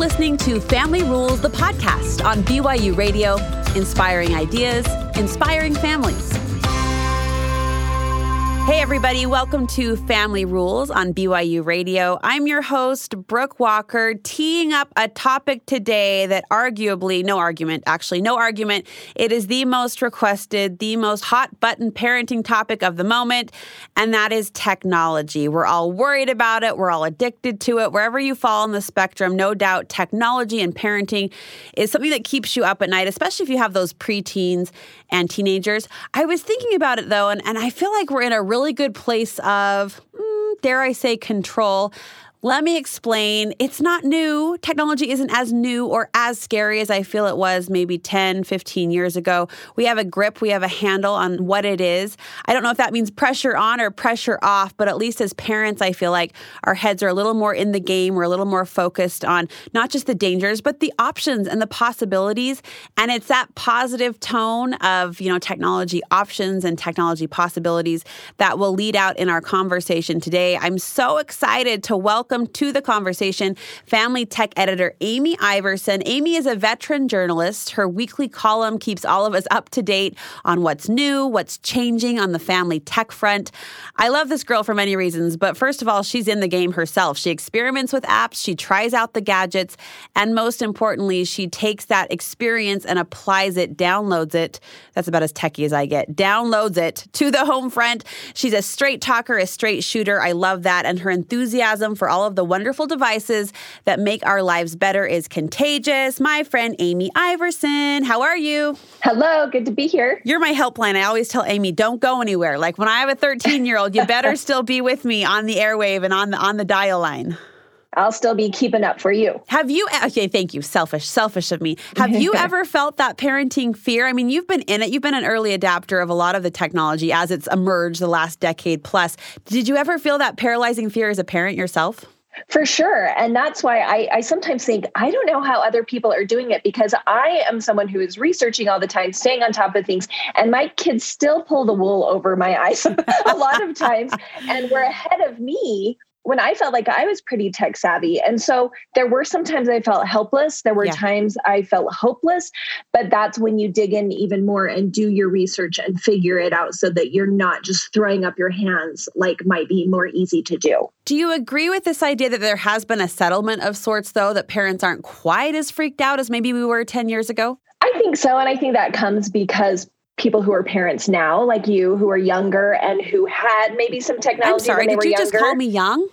listening to Family Rules, the podcast on BYU Radio, inspiring ideas, inspiring families. Hey, everybody, welcome to Family Rules on BYU Radio. I'm your host, Brooke Walker, teeing up a topic today that arguably, no argument, actually, no argument, it is the most requested, the most hot button parenting topic of the moment, and that is technology. We're all worried about it, we're all addicted to it. Wherever you fall on the spectrum, no doubt technology and parenting is something that keeps you up at night, especially if you have those preteens and teenagers. I was thinking about it though, and, and I feel like we're in a really good place of, mm, dare I say, control. Let me explain. It's not new. Technology isn't as new or as scary as I feel it was maybe 10, 15 years ago. We have a grip, we have a handle on what it is. I don't know if that means pressure on or pressure off, but at least as parents, I feel like our heads are a little more in the game. We're a little more focused on not just the dangers, but the options and the possibilities. And it's that positive tone of, you know, technology options and technology possibilities that will lead out in our conversation today. I'm so excited to welcome welcome to the conversation family tech editor Amy Iverson. Amy is a veteran journalist. Her weekly column keeps all of us up to date on what's new, what's changing on the family tech front. I love this girl for many reasons, but first of all, she's in the game herself. She experiments with apps, she tries out the gadgets, and most importantly, she takes that experience and applies it, downloads it. That's about as techy as I get. Downloads it to the home front. She's a straight talker, a straight shooter. I love that. And her enthusiasm for all all of the wonderful devices that make our lives better is contagious. My friend Amy Iverson, how are you? Hello, good to be here. You're my helpline. I always tell Amy, don't go anywhere. Like when I have a 13 year old, you better still be with me on the airwave and on the on the dial line. I'll still be keeping up for you. Have you, okay, thank you. Selfish, selfish of me. Have you ever felt that parenting fear? I mean, you've been in it, you've been an early adapter of a lot of the technology as it's emerged the last decade plus. Did you ever feel that paralyzing fear as a parent yourself? For sure. And that's why I, I, sometimes think, I don't know how other people are doing it because I am someone who is researching all the time, staying on top of things. And my kids still pull the wool over my eyes a lot of times and we're ahead of me when I felt like I was pretty tech savvy. And so there were sometimes I felt helpless. There were yeah. times I felt hopeless, but that's when you dig in even more and do your research and figure it out so that you're not just throwing up your hands like might be more easy to do. Do you agree with this idea that there has been a settlement of sorts, though, that parents aren't quite as freaked out as maybe we were 10 years ago? I think so. And I think that comes because people who are parents now, like you, who are younger and who had maybe some technology. I'm sorry, did you younger. just call me young?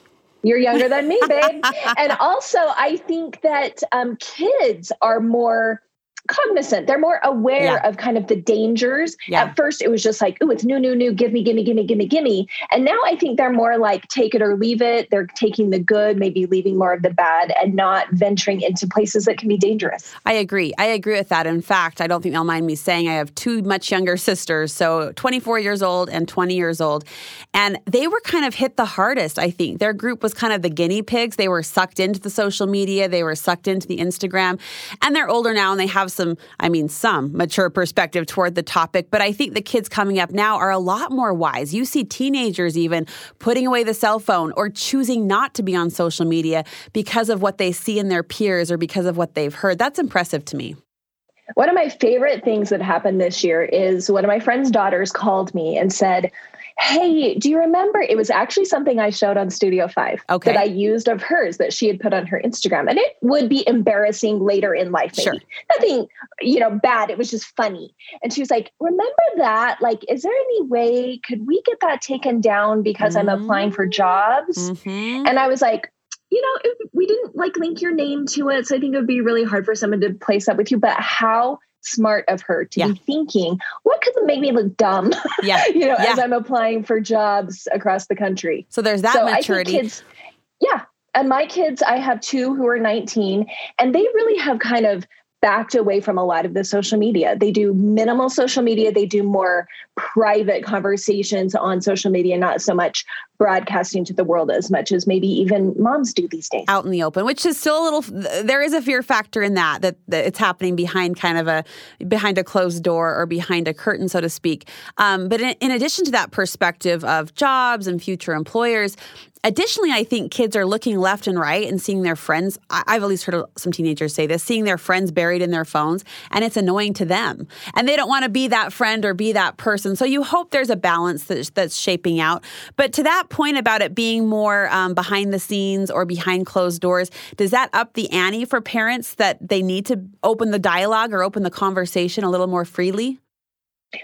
You're younger than me, babe. and also, I think that um, kids are more cognizant. They're more aware yeah. of kind of the dangers. Yeah. At first, it was just like, oh, it's new, new, new, give me, give me, give me, give me, give me. And now I think they're more like take it or leave it. They're taking the good, maybe leaving more of the bad, and not venturing into places that can be dangerous. I agree. I agree with that. In fact, I don't think they'll mind me saying I have two much younger sisters, so 24 years old and 20 years old. And they were kind of hit the hardest, I think. Their group was kind of the guinea pigs. They were sucked into the social media, they were sucked into the Instagram. And they're older now and they have some, I mean, some mature perspective toward the topic. But I think the kids coming up now are a lot more wise. You see teenagers even putting away the cell phone or choosing not to be on social media because of what they see in their peers or because of what they've heard. That's impressive to me. One of my favorite things that happened this year is one of my friend's daughters called me and said, Hey, do you remember? It was actually something I showed on Studio 5 okay. that I used of hers that she had put on her Instagram. And it would be embarrassing later in life, maybe. Sure. Nothing, you know, bad. It was just funny. And she was like, Remember that? Like, is there any way, could we get that taken down because mm-hmm. I'm applying for jobs? Mm-hmm. And I was like, you know, it, we didn't like link your name to it. So I think it would be really hard for someone to place that with you. But how smart of her to yeah. be thinking, what could make me look dumb? Yeah. you know, yeah. as I'm applying for jobs across the country. So there's that so maturity. kids, yeah. And my kids, I have two who are 19, and they really have kind of backed away from a lot of the social media. They do minimal social media. They do more private conversations on social media, not so much broadcasting to the world as much as maybe even moms do these days. Out in the open, which is still a little, there is a fear factor in that, that, that it's happening behind kind of a, behind a closed door or behind a curtain, so to speak. Um, but in, in addition to that perspective of jobs and future employers, Additionally, I think kids are looking left and right and seeing their friends. I've at least heard some teenagers say this, seeing their friends buried in their phones, and it's annoying to them. And they don't want to be that friend or be that person. So you hope there's a balance that's, that's shaping out. But to that point about it being more um, behind the scenes or behind closed doors, does that up the ante for parents that they need to open the dialogue or open the conversation a little more freely?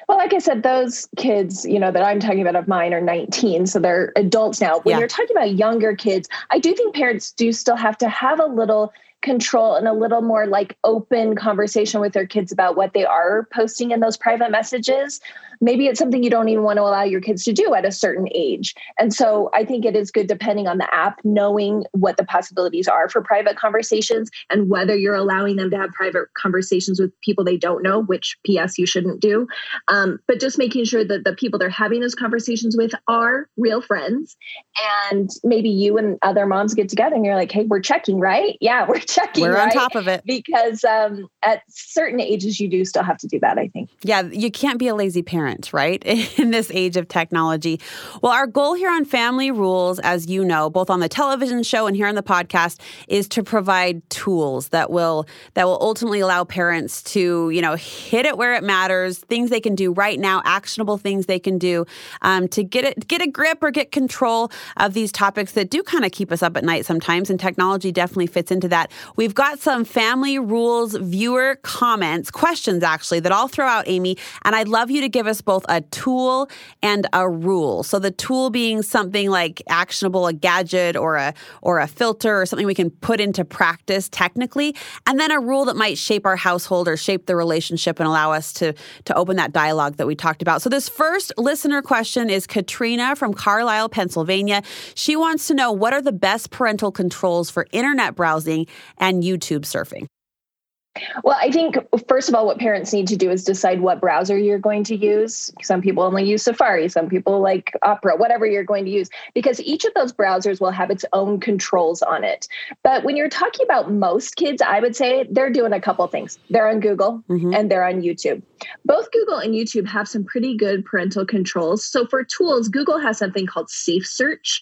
Well, like I said, those kids, you know, that I'm talking about of mine are 19, so they're adults now. When yeah. you're talking about younger kids, I do think parents do still have to have a little control and a little more like open conversation with their kids about what they are posting in those private messages maybe it's something you don't even want to allow your kids to do at a certain age. And so I think it is good, depending on the app, knowing what the possibilities are for private conversations and whether you're allowing them to have private conversations with people they don't know, which PS you shouldn't do. Um, but just making sure that the people they're having those conversations with are real friends. And maybe you and other moms get together and you're like, hey, we're checking, right? Yeah, we're checking. We're right? on top of it. Because um, at certain ages, you do still have to do that, I think. Yeah, you can't be a lazy parent parent, right? In this age of technology. Well, our goal here on Family Rules, as you know, both on the television show and here on the podcast, is to provide tools that will that will ultimately allow parents to, you know, hit it where it matters, things they can do right now, actionable things they can do um, to get it get a grip or get control of these topics that do kind of keep us up at night sometimes. And technology definitely fits into that. We've got some Family Rules viewer comments, questions actually, that I'll throw out, Amy, and I'd love you to give us both a tool and a rule. So the tool being something like actionable, a gadget or a or a filter or something we can put into practice technically, and then a rule that might shape our household or shape the relationship and allow us to to open that dialogue that we talked about. So this first listener question is Katrina from Carlisle, Pennsylvania. She wants to know what are the best parental controls for internet browsing and YouTube surfing? Well, I think first of all, what parents need to do is decide what browser you're going to use. Some people only use Safari, some people like Opera, whatever you're going to use, because each of those browsers will have its own controls on it. But when you're talking about most kids, I would say they're doing a couple things. They're on Google mm-hmm. and they're on YouTube. Both Google and YouTube have some pretty good parental controls. So for tools, Google has something called Safe Search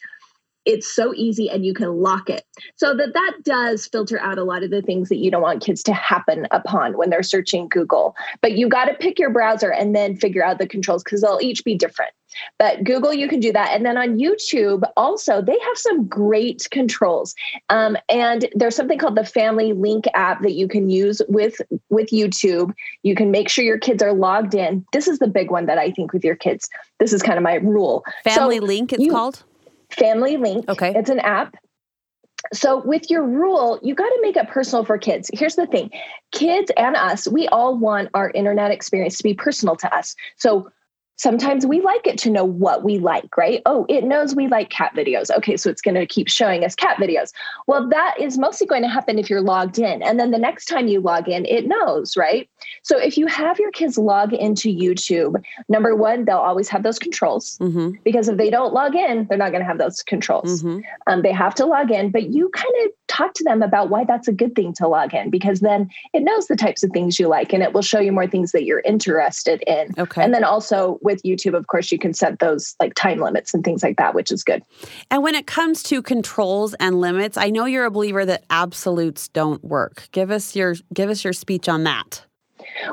it's so easy and you can lock it. So that that does filter out a lot of the things that you don't want kids to happen upon when they're searching google. But you got to pick your browser and then figure out the controls because they'll each be different. But google you can do that. And then on youtube also they have some great controls. Um, and there's something called the family link app that you can use with with youtube. You can make sure your kids are logged in. This is the big one that i think with your kids. This is kind of my rule. Family so link it's you, called Family Link. Okay. It's an app. So, with your rule, you got to make it personal for kids. Here's the thing kids and us, we all want our internet experience to be personal to us. So, sometimes we like it to know what we like, right? Oh, it knows we like cat videos. Okay, so it's going to keep showing us cat videos. Well, that is mostly going to happen if you're logged in. And then the next time you log in, it knows, right? So if you have your kids log into YouTube, number one, they'll always have those controls mm-hmm. because if they don't log in, they're not going to have those controls. Mm-hmm. Um, they have to log in, but you kind of talk to them about why that's a good thing to log in because then it knows the types of things you like and it will show you more things that you're interested in. Okay. And then also with YouTube, of course, you can set those like time limits and things like that, which is good. And when it comes to controls and limits, I know you're a believer that absolutes don't work. Give us your give us your speech on that.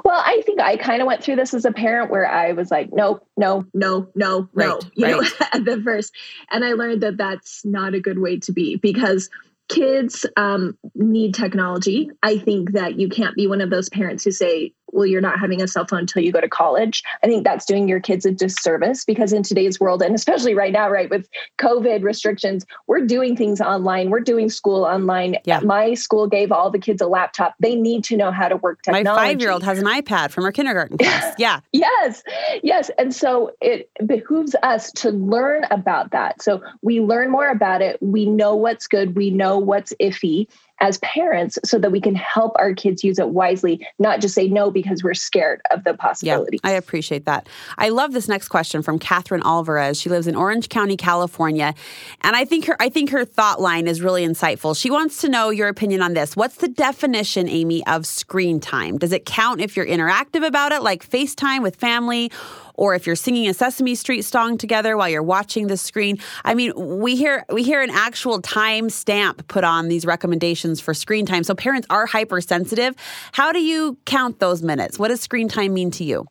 Well, I think I kind of went through this as a parent where I was like, no, no, no, no, right, no, you right. know, at the first. And I learned that that's not a good way to be because kids um, need technology. I think that you can't be one of those parents who say, well, you're not having a cell phone until you go to college. I think that's doing your kids a disservice because in today's world, and especially right now, right, with COVID restrictions, we're doing things online. We're doing school online. Yeah. My school gave all the kids a laptop. They need to know how to work technology. My five year old has an iPad from her kindergarten class. Yeah. yes. Yes. And so it behooves us to learn about that. So we learn more about it. We know what's good. We know what's iffy as parents so that we can help our kids use it wisely, not just say no because we're scared of the possibilities. Yeah, I appreciate that. I love this next question from Catherine Alvarez. She lives in Orange County, California. And I think her I think her thought line is really insightful. She wants to know your opinion on this. What's the definition, Amy, of screen time? Does it count if you're interactive about it, like FaceTime with family? Or if you're singing a Sesame Street song together while you're watching the screen. I mean, we hear we hear an actual time stamp put on these recommendations for screen time. So parents are hypersensitive. How do you count those minutes? What does screen time mean to you?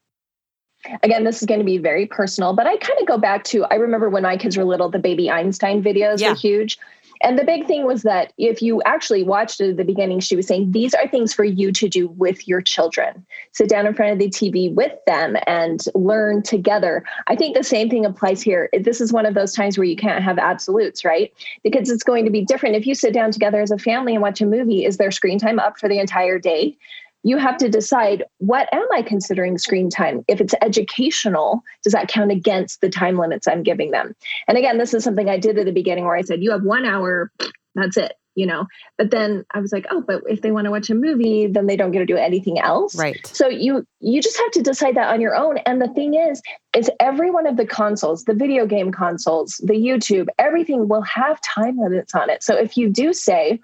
Again, this is going to be very personal, but I kind of go back to I remember when my kids were little, the baby Einstein videos yeah. were huge. And the big thing was that if you actually watched it at the beginning, she was saying, These are things for you to do with your children. Sit down in front of the TV with them and learn together. I think the same thing applies here. This is one of those times where you can't have absolutes, right? Because it's going to be different. If you sit down together as a family and watch a movie, is their screen time up for the entire day? You have to decide what am I considering screen time? If it's educational, does that count against the time limits I'm giving them? And again, this is something I did at the beginning where I said, you have one hour, that's it, you know. But then I was like, oh, but if they want to watch a movie, then they don't get to do anything else. Right. So you you just have to decide that on your own. And the thing is, is every one of the consoles, the video game consoles, the YouTube, everything will have time limits on it. So if you do say,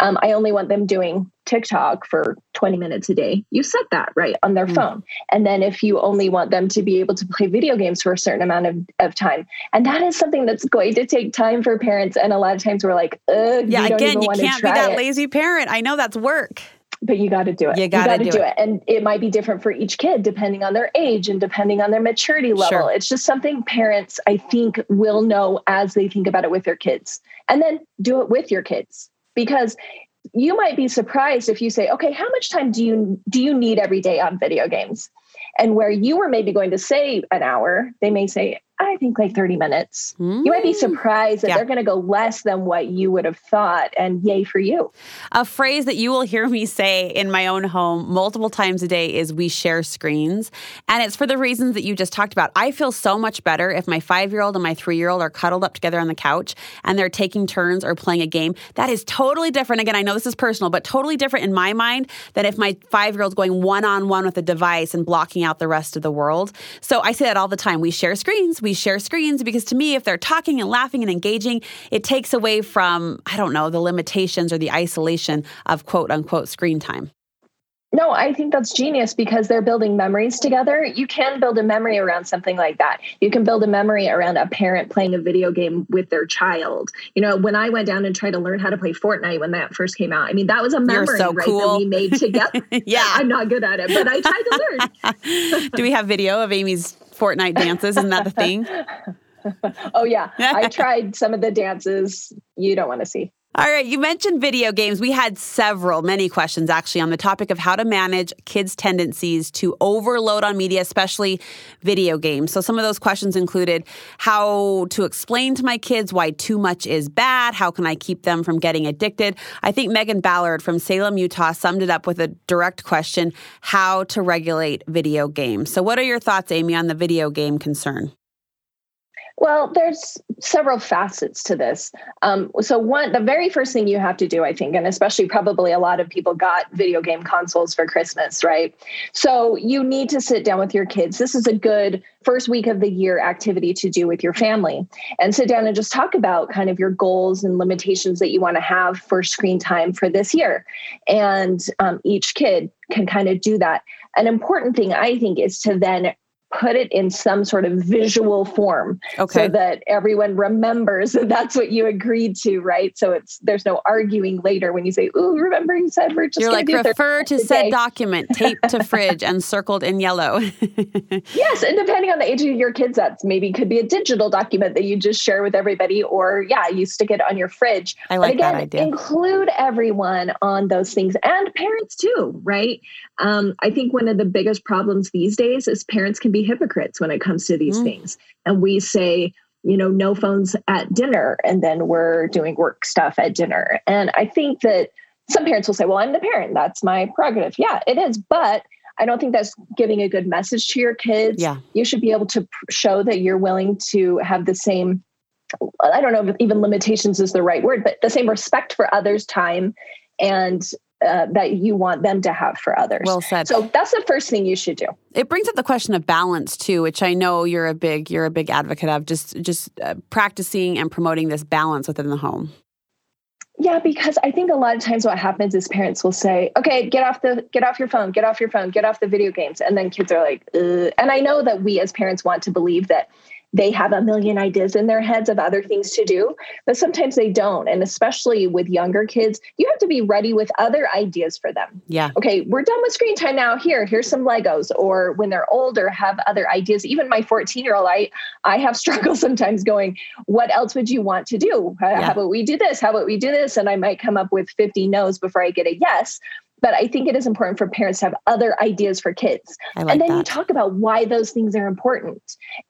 um, I only want them doing TikTok for 20 minutes a day. You set that right on their mm. phone. And then if you only want them to be able to play video games for a certain amount of, of time, and that is something that's going to take time for parents. And a lot of times we're like, yeah, again, you can't be that it. lazy parent. I know that's work. But you got to do it. You got to do, do it. it. And it might be different for each kid depending on their age and depending on their maturity level. Sure. It's just something parents, I think, will know as they think about it with their kids. And then do it with your kids because you might be surprised if you say okay how much time do you do you need every day on video games? And where you were maybe going to say an hour they may say I think like 30 minutes. Mm. You might be mm. surprised that yeah. they're going to go less than what you would have thought, and yay for you. A phrase that you will hear me say in my own home multiple times a day is we share screens. And it's for the reasons that you just talked about. I feel so much better if my five year old and my three year old are cuddled up together on the couch and they're taking turns or playing a game. That is totally different. Again, I know this is personal, but totally different in my mind than if my five year old's going one on one with a device and blocking out the rest of the world. So I say that all the time. We share screens we share screens because to me, if they're talking and laughing and engaging, it takes away from, I don't know, the limitations or the isolation of quote unquote screen time. No, I think that's genius because they're building memories together. You can build a memory around something like that. You can build a memory around a parent playing a video game with their child. You know, when I went down and tried to learn how to play Fortnite when that first came out, I mean, that was a memory so right, cool. that we made together. yeah. I'm not good at it, but I tried to learn. Do we have video of Amy's Fortnite dances. Isn't that the thing? oh, yeah. I tried some of the dances you don't want to see. All right, you mentioned video games. We had several, many questions actually on the topic of how to manage kids' tendencies to overload on media, especially video games. So, some of those questions included how to explain to my kids why too much is bad, how can I keep them from getting addicted. I think Megan Ballard from Salem, Utah summed it up with a direct question how to regulate video games. So, what are your thoughts, Amy, on the video game concern? Well, there's several facets to this. Um, so, one, the very first thing you have to do, I think, and especially probably a lot of people got video game consoles for Christmas, right? So, you need to sit down with your kids. This is a good first week of the year activity to do with your family and sit down and just talk about kind of your goals and limitations that you want to have for screen time for this year. And um, each kid can kind of do that. An important thing, I think, is to then put it in some sort of visual form okay. so that everyone remembers that that's what you agreed to right? So it's there's no arguing later when you say ooh remember you said we're just you're like refer to said document taped to fridge and circled in yellow. Yes and depending on the age of your kids that's maybe could be a digital document that you just share with everybody or yeah you stick it on your fridge. I like again, that idea. include everyone on those things and parents too right um, i think one of the biggest problems these days is parents can be hypocrites when it comes to these mm. things. And we say, you know, no phones at dinner, and then we're doing work stuff at dinner. And I think that some parents will say, well, I'm the parent. That's my prerogative. Yeah, it is. But I don't think that's giving a good message to your kids. Yeah. You should be able to show that you're willing to have the same, I don't know if even limitations is the right word, but the same respect for others' time and uh, that you want them to have for others. Well said. So that's the first thing you should do. It brings up the question of balance too, which I know you're a big you're a big advocate of. Just just uh, practicing and promoting this balance within the home. Yeah, because I think a lot of times what happens is parents will say, "Okay, get off the get off your phone, get off your phone, get off the video games," and then kids are like, Ugh. and I know that we as parents want to believe that they have a million ideas in their heads of other things to do, but sometimes they don't. And especially with younger kids, you have to be ready with other ideas for them. Yeah. Okay, we're done with screen time now. Here, here's some Legos. Or when they're older, have other ideas. Even my 14 year old, I I have struggles sometimes going, what else would you want to do? Yeah. How about we do this? How about we do this? And I might come up with 50 no's before I get a yes but I think it is important for parents to have other ideas for kids. Like and then that. you talk about why those things are important.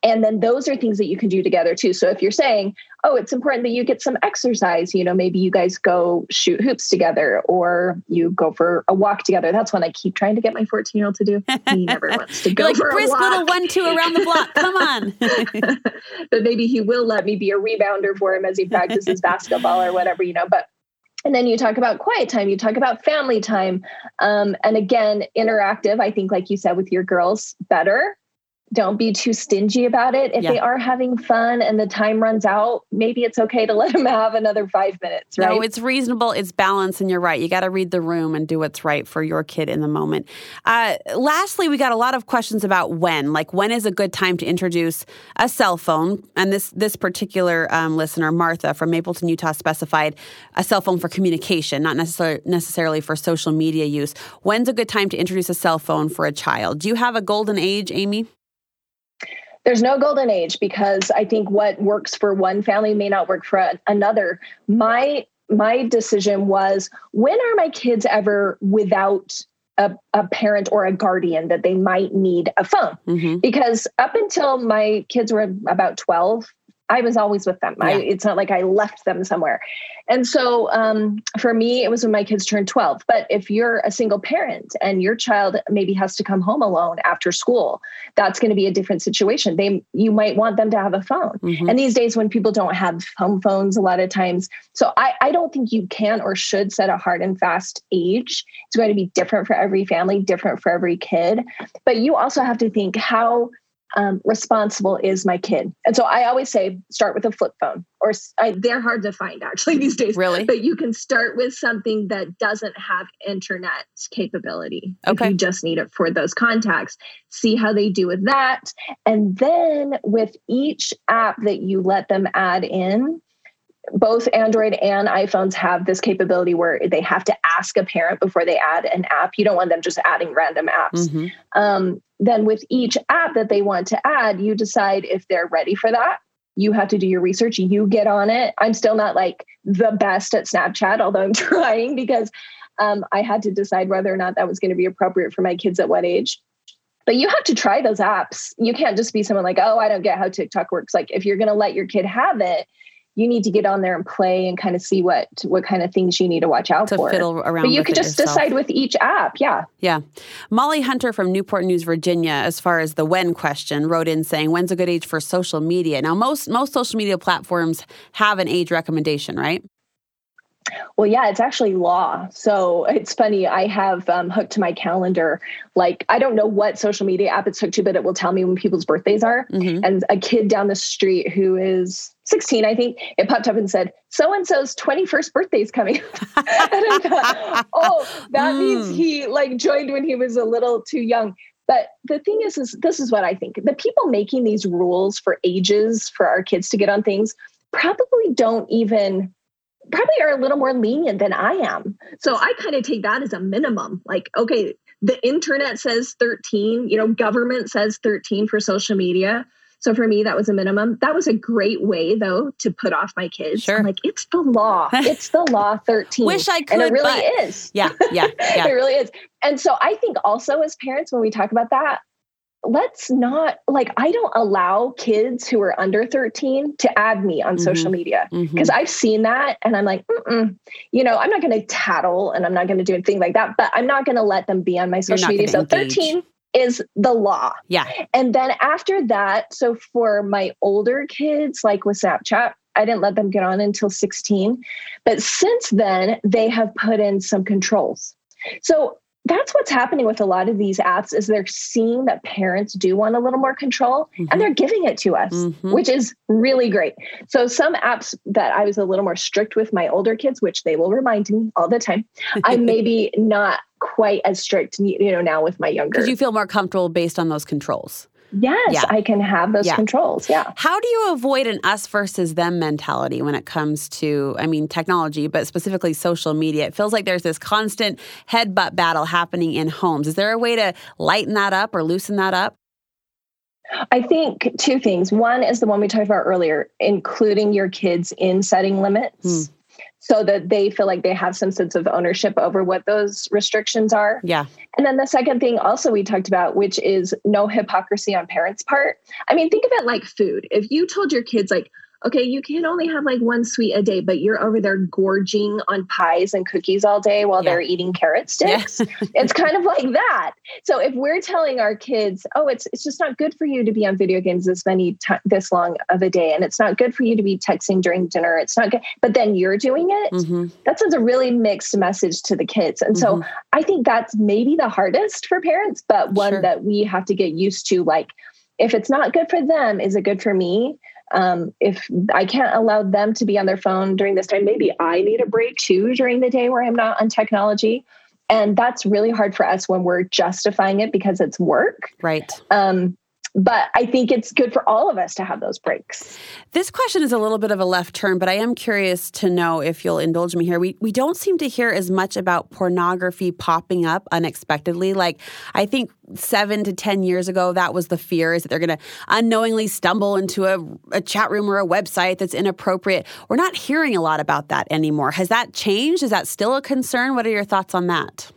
And then those are things that you can do together too. So if you're saying, oh, it's important that you get some exercise, you know, maybe you guys go shoot hoops together or you go for a walk together. That's one I keep trying to get my 14 year old to do. He never wants to go like, for brisk a walk. little one, two around the block. Come on. but maybe he will let me be a rebounder for him as he practices basketball or whatever, you know, but and then you talk about quiet time, you talk about family time. Um, and again, interactive, I think, like you said, with your girls, better don't be too stingy about it. If Yeah. they are having fun and the time runs out, maybe it's okay to let them have another five minutes, right? No, it's reasonable. It's balanced, and you're right. You got to read the room and do what's right for your kid in the moment. Uh, lastly, we got a lot of questions about when. Like, when is a good time to introduce a cell phone? And this this particular um, listener, Martha from Mapleton, Utah, specified a cell phone for communication, not necessarily necessarily for social media use. When's a good time to introduce a cell phone for a child? Do you have a golden age, Amy? There's no golden age because I think what works for one family may not work for another. My my decision was when are my kids ever without a, a parent or a guardian that they might need a phone? Mm-hmm. Because up until my kids were about 12, I was always with them. I, it's not like I left them somewhere. And so um, for me, it was when my kids turned 12. But if you're a single parent and your child maybe has to come home alone after school, that's going to be a different situation. They you might want them to have a phone. Mhm. And these days when people don't have home phones a lot of times. So I, I don't think you can or should set a hard and fast age. It's going to be different for every family, different for every kid. But you also have to think how um, responsible is my kid? And so I always say start with a flip phone, or I, they're hard to find actually these days. Really? But you can start with something that doesn't have internet capability. Okay. If you just need it for those contacts, see how they do with that. And then with each app that you let them add in, both Android and iPhones have this capability where they have to ask a parent before they add an app. You don't want them just adding random apps. Mhm. Um, then with each app that they want to add, you decide if they're ready for that. You have to do your research. You get on it. I'm still not like the best at Snapchat, although I'm trying because um, I had to decide whether or not that was going to be appropriate for my kids at what age. But you have to try those apps. You can't just be someone like, oh, I don't get how TikTok works. Like, if you're going to let your kid have it, you need to get on there and play and kind of see what what kind of things you need to watch out To for. fiddle around but you could just yourself. decide with each app. Yeah. Yeah. Molly Hunter from Newport News, Virginia, as far as the when question, wrote in saying, When's a good age for social media? Now, most most social media platforms have an age recommendation, right? Well, yeah, it's actually law. So it's funny. I have um, hooked to my calendar. Like, I don't know what social media app it's hooked to, but it will tell me when people's birthdays are. Mhm. And a kid down the street who is 16, I think, it popped up and said, so and so's 21st birthday is coming. and I thought, oh, that means Mm. he like joined when he was a little too young. But the thing is, is this is what I think. The people making these rules for ages for our kids to get on things probably don't even probably are a little more lenient than I am. So I kind of take that as a minimum. Like, okay, the internet says 13, you know, government says 13 for social media. So for me, that was a minimum. That was a great way, though, to put off my kids. Sure. I'm like, it's the law. It's the law 13. Wish I And could, it really but- is. Yeah, yeah, yeah. It really is. And so I think also as parents, when we talk about that, let's not like, I don't allow kids who are under 13 to add me on Mhm. social media because I've seen that and I'm like, Mm-mm. you know, I'm not going to tattle and I'm not going to do anything like that, but I'm not going to let them be on my social media. So engage. 13 is the law. Yeah. And then after that, so for my older kids, like with Snapchat, I didn't let them get on until 16. But since then, they have put in some controls. So that's what's happening with a lot of these apps is they're seeing that parents do want a little more control mm-hmm. and they're giving it to us mm-hmm. which is really great so some apps that i was a little more strict with my older kids which they will remind me all the time i maybe not quite as strict you know now with my younger because you feel more comfortable based on those controls Yes, yeah. I can have those yeah. controls. Yeah. How do you avoid an us versus them mentality when it comes to, I mean, technology, but specifically social media? It feels like there's this constant headbutt battle happening in homes. Is there a way to lighten that up or loosen that up? I think two things. One is the one we talked about earlier, including your kids in setting limits. Hmm so that they feel like they have some sense of ownership over what those restrictions are. Yeah. And then the second thing also we talked about, which is no hypocrisy on parents' part. I mean, think of it like food. If you told your kids, like, okay, you can only have like one sweet a day, but you're over there gorging on pies and cookies all day while yeah. they're eating carrot sticks. Yeah. it's kind of like that. So if we're telling our kids, oh, it's it's just not good for you to be on video games this many t- this long of a day, and it's not good for you to be texting during dinner. It's not good, but then you're doing it. Mm-hmm. That sends a really mixed message to the kids, and mm-hmm. so I think that's maybe the hardest for parents, but one sure. that we have to get used to. Like, if it's not good for them, is it good for me? Um, if I can't allow them to be on their phone during this time, maybe I need a break too during the day where I'm not on technology. And that's really hard for us when we're justifying it because it's work. Right. Um, but I think it's good for all of us to have those breaks. This question is a little bit of a left turn, but I am curious to know if you'll indulge me here. We we don't seem to hear as much about pornography popping up unexpectedly. Like I think seven to ten years ago, that was the fear is that they're going to unknowingly stumble into a, a chat room or a website that's inappropriate. We're not hearing a lot about that anymore. Has that changed? Is that still a concern? What are your thoughts on that?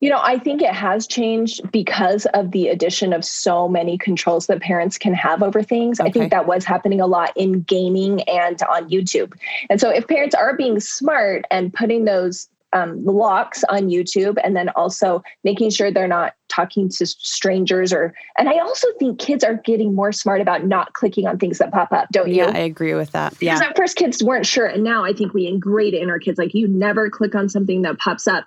You know, I think it has changed because of the addition of so many controls that parents can have over things. Okay. I think that was happening a lot in gaming and on YouTube. And so if parents are being smart and putting those um, locks on YouTube and then also making sure they're not talking to strangers or and I also think kids are getting more smart about not clicking on things that pop up, don't you? Yeah, I agree with that. Yeah. Because at first kids weren't sure and now I think we ingrate it in our kids like you never click on something that pops up.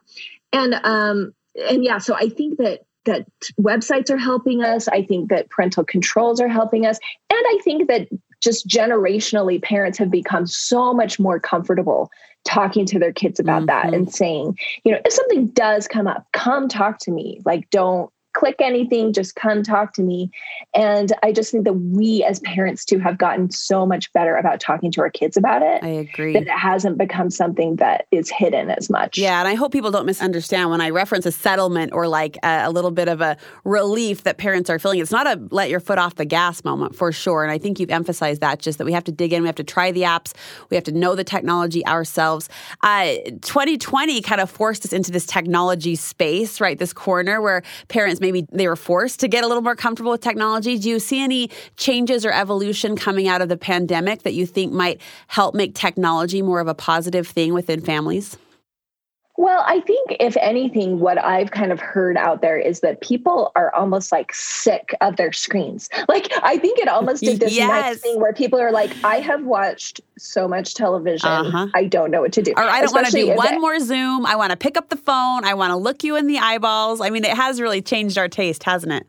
And um and yeah, so I think that that websites are helping us. I think that parental controls are helping us. And I think that just generationally, parents have become so much more comfortable talking to their kids about mm-hmm. that and saying, you know, if something does come up, come talk to me. Like, don't click anything, just come talk to me. And I just think that we as parents too have gotten so much better about talking to our kids about it. I agree. That it hasn't become something that is hidden as much. Yeah. And I hope people don't misunderstand when I reference a settlement or like a, a little bit of a relief that parents are feeling. It's not a let your foot off the gas moment for sure. And I think you've emphasized that just that we have to dig in, we have to try the apps, we have to know the technology ourselves. Uh, 2020 kind of forced us into this technology space, right? This corner where parents maybe they were forced to get a little more comfortable with technology. Do you see any changes or evolution coming out of the pandemic that you think might help make technology more of a positive thing within families? Well, I think if anything, what I've kind of heard out there is that people are almost like sick of their screens. Like I think it almost did this yes. nice thing where people are like, I have watched so much television, uh-huh. I don't know what to do. Or I don't want to do one it, more Zoom. I want to pick up the phone. I want to look you in the eyeballs. I mean, it has really changed our taste, hasn't it?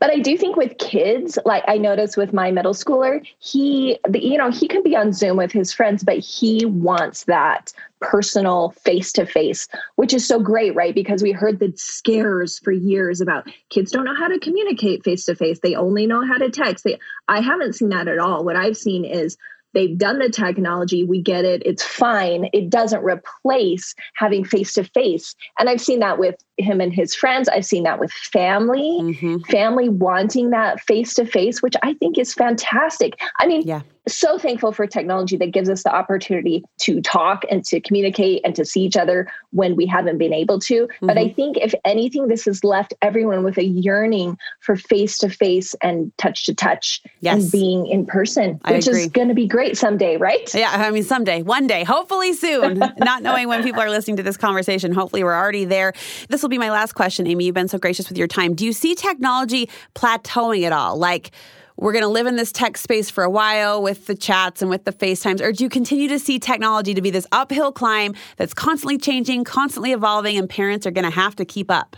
But I do think with kids, like I noticed with my middle schooler, he, you know, he can be on Zoom with his friends, but he wants that personal face to face, which is so great, right? Because we heard the scares for years about kids don't know how to communicate face to face. They only know how to text. They, I haven't seen that at all. What I've seen is They've done the technology. We get it. It's fine. It doesn't replace having face to face. And I've seen that with him and his friends. I've seen that with family, mm-hmm. family wanting that face to face, which I think is fantastic. I mean, yeah so thankful for technology that gives us the opportunity to talk and to communicate and to see each other when we haven't been able to. Mm-hmm. But I mm-hmm. think if anything, this has left everyone with a yearning for face to face and touch to touch and being in person, which is going to be great someday, right? Yeah, I mean, someday, one day, hopefully soon. Not knowing when people are listening to this conversation, hopefully we're already there. This will be my last question, Amy. You've been so gracious with your time. Do you see technology plateauing at all? Like, we're going to live in this tech space for a while with the chats and with the FaceTimes? Or do you continue to see technology to be this uphill climb that's constantly changing, constantly evolving, and parents are going to have to keep up?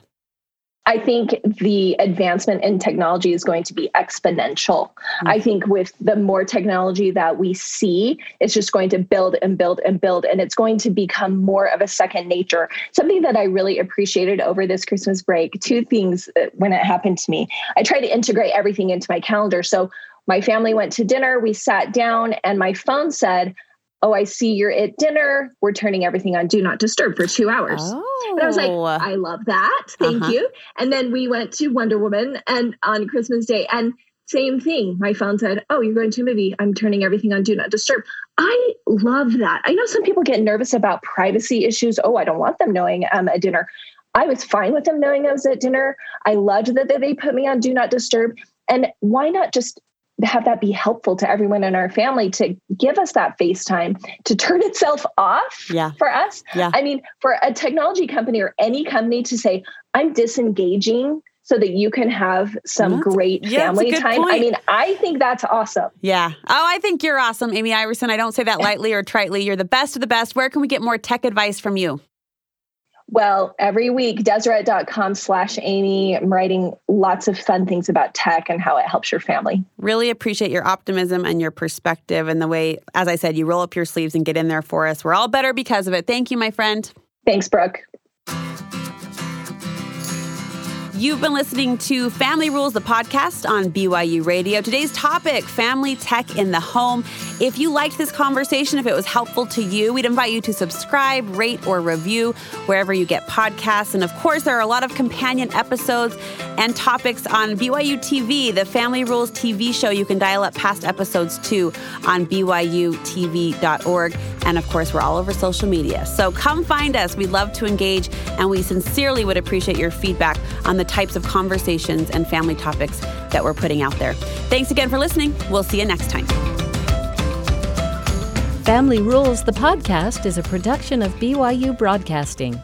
I think the advancement in technology is going to be exponential. Mm-hmm. I think with the more technology that we see, it's just going to build and build and build, and it's going to become more of a second nature. Something that I really appreciated over this Christmas break two things uh, when it happened to me. I try to integrate everything into my calendar. So my family went to dinner, we sat down, and my phone said, oh, I see you're at dinner. We're turning everything on do not disturb for two hours. Oh. And I was like, oh. I love that. Thank uh-huh. you. And then we went to Wonder Woman and on Christmas Day and same thing. My phone said, Oh, you're going to a movie. I'm turning everything on do not disturb. I love that. I know some people get nervous about privacy issues. Oh, I don't want them knowing I'm at dinner. I was fine with them knowing I was at dinner. I loved that they put me on do not disturb. And why not just have that be helpful to everyone in our family to give us that FaceTime to turn itself off yeah. for us. Yeah. I mean, for a technology company or any company to say, I'm disengaging so that you can have some that's, great yeah, family time. Point. I mean, I think that's awesome. Yeah. Oh, I think you're awesome, Amy Iverson. I don't say that lightly or tritely. You're the best of the best. Where can we get more tech advice from you? Well, every week, Deseret.com slash Amy. I'm writing lots of fun things about tech and how it helps your family. Really appreciate your optimism and your perspective and the way, as I said, you roll up your sleeves and get in there for us. We're all better because of it. Thank you, my friend. Thanks, Brooke. You've been listening to Family Rules, the podcast on BYU Radio. Today's topic family tech in the home. If you liked this conversation, if it was helpful to you, we'd invite you to subscribe, rate, or review wherever you get podcasts. And of course, there are a lot of companion episodes and topics on BYU TV, the Family Rules TV show. You can dial up past episodes too on BYUTV.org. And of course, we're all over social media. So come find us. We'd love to engage, and we sincerely would appreciate your feedback on the types of conversations and family topics that we're putting out there. Thanks again for listening. We'll see you next time. Family Rules, the podcast, is a production of BYU Broadcasting.